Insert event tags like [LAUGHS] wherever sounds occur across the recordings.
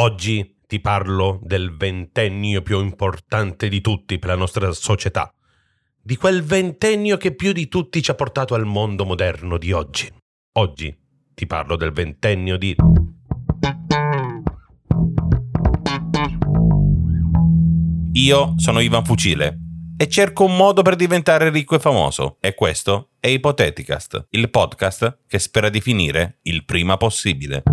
Oggi ti parlo del ventennio più importante di tutti per la nostra società. Di quel ventennio che più di tutti ci ha portato al mondo moderno di oggi. Oggi ti parlo del ventennio di... Io sono Ivan Fucile e cerco un modo per diventare ricco e famoso. E questo è Ipoteticast, il podcast che spera di finire il prima possibile.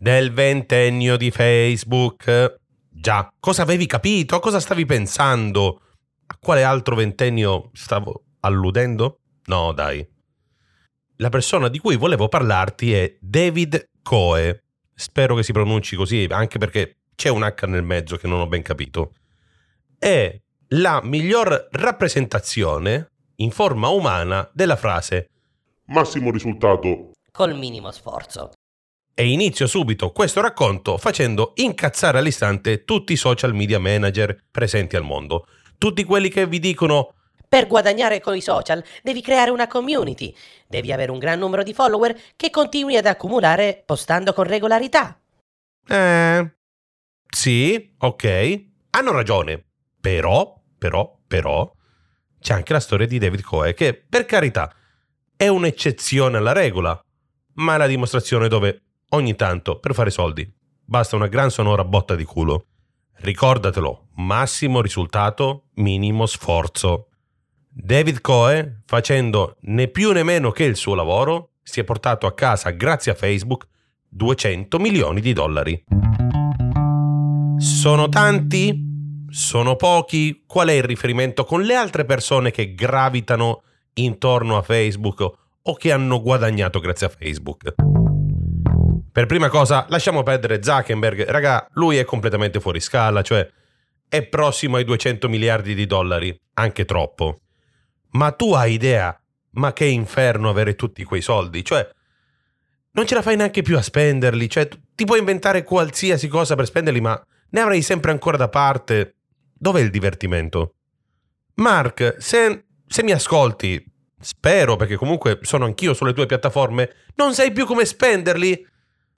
Del ventennio di Facebook. Già, cosa avevi capito? Cosa stavi pensando? A quale altro ventennio stavo alludendo? No, dai. La persona di cui volevo parlarti è David Coe. Spero che si pronunci così, anche perché c'è un H nel mezzo che non ho ben capito. È la miglior rappresentazione in forma umana della frase Massimo risultato. col minimo sforzo. E inizio subito questo racconto facendo incazzare all'istante tutti i social media manager presenti al mondo. Tutti quelli che vi dicono Per guadagnare con i social devi creare una community, devi avere un gran numero di follower che continui ad accumulare postando con regolarità. Eh. Sì, ok. Hanno ragione. Però, però, però. C'è anche la storia di David Coe, che, per carità, è un'eccezione alla regola, ma è la dimostrazione dove ogni tanto, per fare soldi, basta una gran sonora botta di culo. Ricordatelo, massimo risultato, minimo sforzo. David Coe, facendo né più né meno che il suo lavoro, si è portato a casa, grazie a Facebook, 200 milioni di dollari. Sono tanti? Sono pochi? Qual è il riferimento con le altre persone che gravitano intorno a Facebook o che hanno guadagnato grazie a Facebook? Per prima cosa, lasciamo perdere Zuckerberg. Raga, lui è completamente fuori scala, cioè è prossimo ai 200 miliardi di dollari, anche troppo. Ma tu hai idea? Ma che inferno avere tutti quei soldi? Cioè, non ce la fai neanche più a spenderli. Cioè, ti puoi inventare qualsiasi cosa per spenderli, ma ne avrai sempre ancora da parte. Dov'è il divertimento? Mark, se, se mi ascolti, spero perché comunque sono anch'io sulle tue piattaforme, non sai più come spenderli?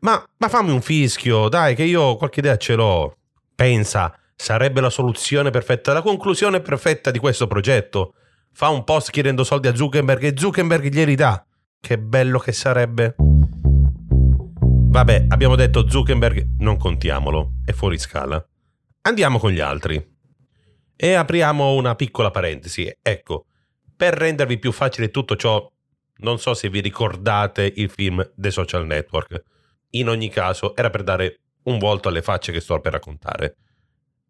Ma, ma fammi un fischio, dai, che io qualche idea ce l'ho. Pensa, sarebbe la soluzione perfetta, la conclusione perfetta di questo progetto. Fa un post chiedendo soldi a Zuckerberg e Zuckerberg glieli dà. Che bello che sarebbe. Vabbè, abbiamo detto Zuckerberg, non contiamolo, è fuori scala. Andiamo con gli altri. E apriamo una piccola parentesi. Ecco, per rendervi più facile tutto ciò, non so se vi ricordate il film The Social Network. In ogni caso, era per dare un volto alle facce che sto per raccontare.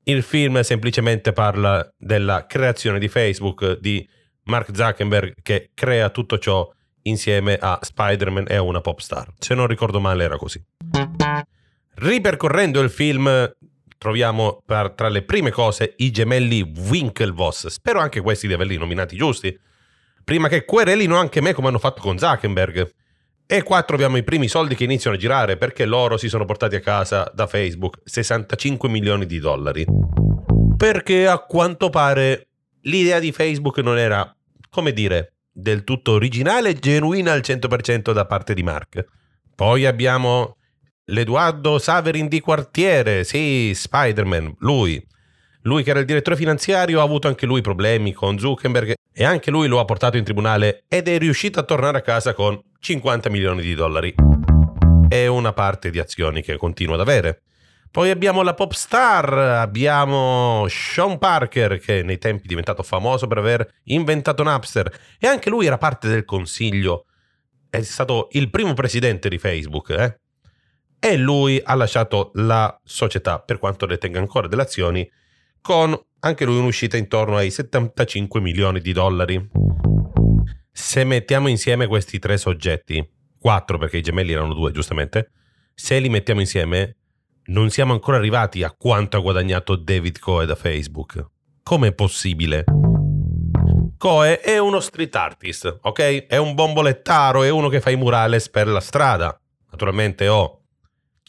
Il film semplicemente parla della creazione di Facebook, di Mark Zuckerberg che crea tutto ciò insieme a Spider-Man e a una pop star. Se non ricordo male era così. Ripercorrendo il film troviamo per- tra le prime cose i gemelli Winklevoss. Spero anche questi di averli nominati giusti. Prima che querelino anche me come hanno fatto con Zuckerberg. E qua troviamo i primi soldi che iniziano a girare perché loro si sono portati a casa da Facebook 65 milioni di dollari. Perché a quanto pare l'idea di Facebook non era, come dire, del tutto originale e genuina al 100% da parte di Mark. Poi abbiamo l'Edoardo Saverin di quartiere, sì, Spider-Man, lui. Lui che era il direttore finanziario ha avuto anche lui problemi con Zuckerberg e anche lui lo ha portato in tribunale ed è riuscito a tornare a casa con 50 milioni di dollari. E una parte di azioni che continua ad avere. Poi abbiamo la pop star, abbiamo Sean Parker che nei tempi è diventato famoso per aver inventato Napster e anche lui era parte del consiglio, è stato il primo presidente di Facebook, eh? E lui ha lasciato la società, per quanto detenga ancora delle azioni, con anche lui un'uscita intorno ai 75 milioni di dollari. Se mettiamo insieme questi tre soggetti, quattro perché i gemelli erano due giustamente, se li mettiamo insieme non siamo ancora arrivati a quanto ha guadagnato David Coe da Facebook. Com'è possibile? Coe è uno street artist, ok? È un bombolettaro, è uno che fa i murales per la strada. Naturalmente, oh,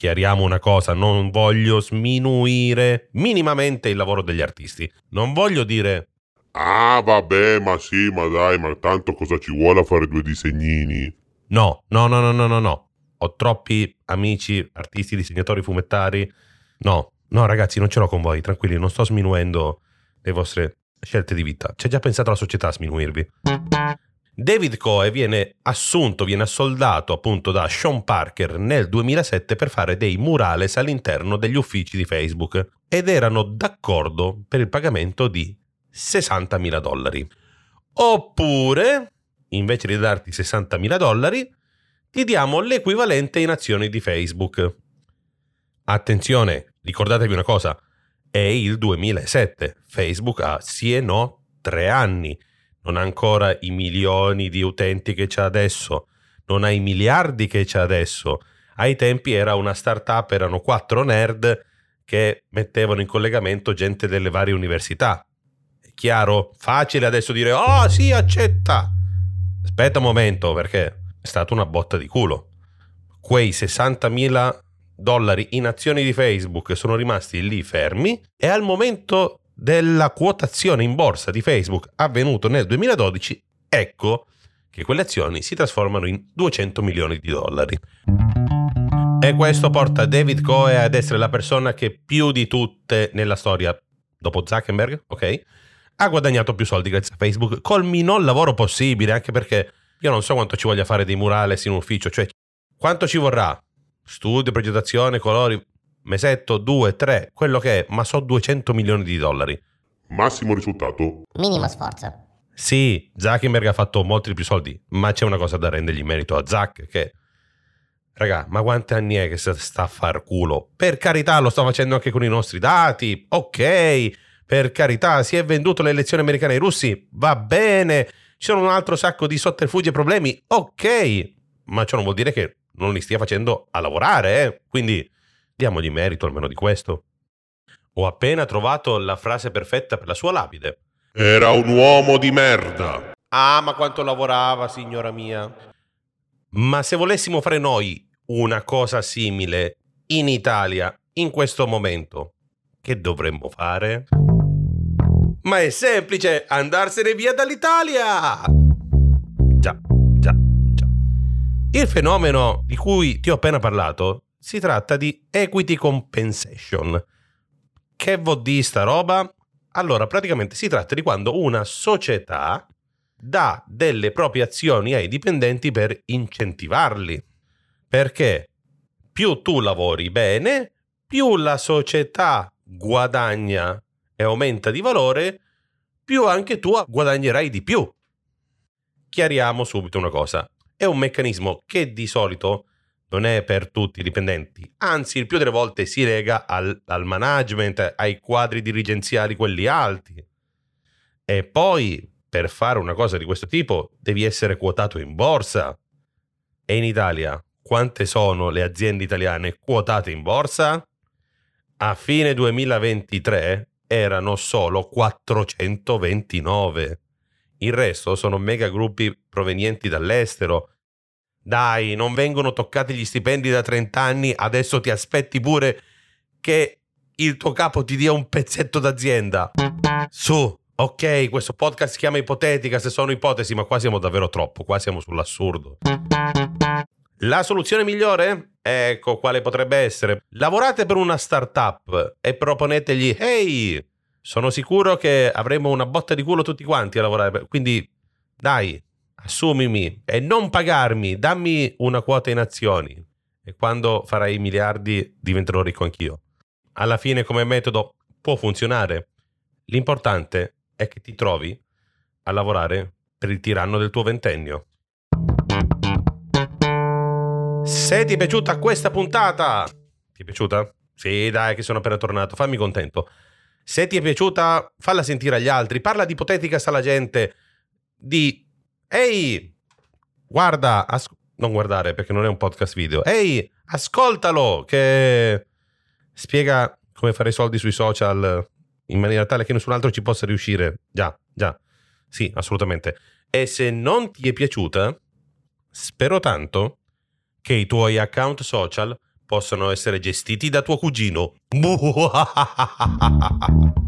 chiariamo una cosa, non voglio sminuire minimamente il lavoro degli artisti. Non voglio dire Ah, vabbè, ma sì, ma dai, ma tanto cosa ci vuole a fare due disegnini? no, no, no, no, no, no, no. ho troppi amici, artisti, disegnatori, fumettari. No, no ragazzi, non ce l'ho con voi, tranquilli, non sto sminuendo le vostre scelte di vita. C'è già pensato la società a sminuirvi. David Coe viene assunto, viene assoldato appunto da Sean Parker nel 2007 per fare dei murales all'interno degli uffici di Facebook ed erano d'accordo per il pagamento di 60.000 dollari. Oppure, invece di darti 60.000 dollari, ti diamo l'equivalente in azioni di Facebook. Attenzione, ricordatevi una cosa, è il 2007, Facebook ha sì e no tre anni non ha ancora i milioni di utenti che c'è adesso, non ha i miliardi che c'è adesso. Ai tempi era una startup, erano quattro nerd che mettevano in collegamento gente delle varie università. È chiaro? Facile adesso dire, oh sì, accetta. Aspetta un momento, perché è stata una botta di culo. Quei 60.000 dollari in azioni di Facebook sono rimasti lì fermi e al momento della quotazione in borsa di Facebook avvenuto nel 2012, ecco che quelle azioni si trasformano in 200 milioni di dollari. E questo porta David Coe ad essere la persona che più di tutte nella storia, dopo Zuckerberg, ok, ha guadagnato più soldi grazie a Facebook col minor lavoro possibile, anche perché io non so quanto ci voglia fare dei murales in ufficio, cioè quanto ci vorrà? Studio, progettazione, colori, mesetto, due, tre, quello che è, ma so 200 milioni di dollari. Massimo risultato. Minimo sforzo. Sì, Zuckerberg ha fatto molti più soldi, ma c'è una cosa da rendergli merito a Zuck che... Raga, ma quanti anni è che sta a far culo? Per carità, lo sta facendo anche con i nostri dati. Ok, per carità, si è venduto le elezioni americane ai russi. Va bene. Ci sono un altro sacco di sotterfugi e problemi. Ok, ma ciò non vuol dire che non li stia facendo a lavorare, eh? Quindi Diamogli merito almeno di questo. Ho appena trovato la frase perfetta per la sua lapide. Era un uomo di merda. Ah, ma quanto lavorava, signora mia. Ma se volessimo fare noi una cosa simile in Italia in questo momento, che dovremmo fare? Ma è semplice, andarsene via dall'Italia! Già, già, già. Il fenomeno di cui ti ho appena parlato si tratta di equity compensation. Che vuol dire sta roba? Allora, praticamente si tratta di quando una società dà delle proprie azioni ai dipendenti per incentivarli. Perché più tu lavori bene, più la società guadagna e aumenta di valore, più anche tu guadagnerai di più. Chiariamo subito una cosa. È un meccanismo che di solito non è per tutti i dipendenti, anzi il più delle volte si lega al, al management, ai quadri dirigenziali quelli alti. E poi per fare una cosa di questo tipo devi essere quotato in borsa. E in Italia quante sono le aziende italiane quotate in borsa? A fine 2023 erano solo 429. Il resto sono mega gruppi provenienti dall'estero dai, non vengono toccati gli stipendi da 30 anni, adesso ti aspetti pure che il tuo capo ti dia un pezzetto d'azienda. Su, ok, questo podcast si chiama Ipotetica, se sono ipotesi, ma qua siamo davvero troppo, qua siamo sull'assurdo. La soluzione migliore? Ecco quale potrebbe essere. Lavorate per una startup e proponetegli, ehi, sono sicuro che avremo una botta di culo tutti quanti a lavorare. Quindi, dai, assumimi e non pagarmi, dammi una quota in azioni e quando farai miliardi diventerò ricco anch'io. Alla fine come metodo può funzionare. L'importante è che ti trovi a lavorare per il tiranno del tuo ventennio. Se ti è piaciuta questa puntata, ti è piaciuta? Sì, dai, che sono appena tornato, fammi contento. Se ti è piaciuta, falla sentire agli altri, parla di ipotetica alla gente, di Ehi, guarda, as- non guardare perché non è un podcast video. Ehi, ascoltalo che spiega come fare i soldi sui social in maniera tale che nessun altro ci possa riuscire. Già, già. Sì, assolutamente. E se non ti è piaciuta, spero tanto che i tuoi account social possano essere gestiti da tuo cugino. [LAUGHS]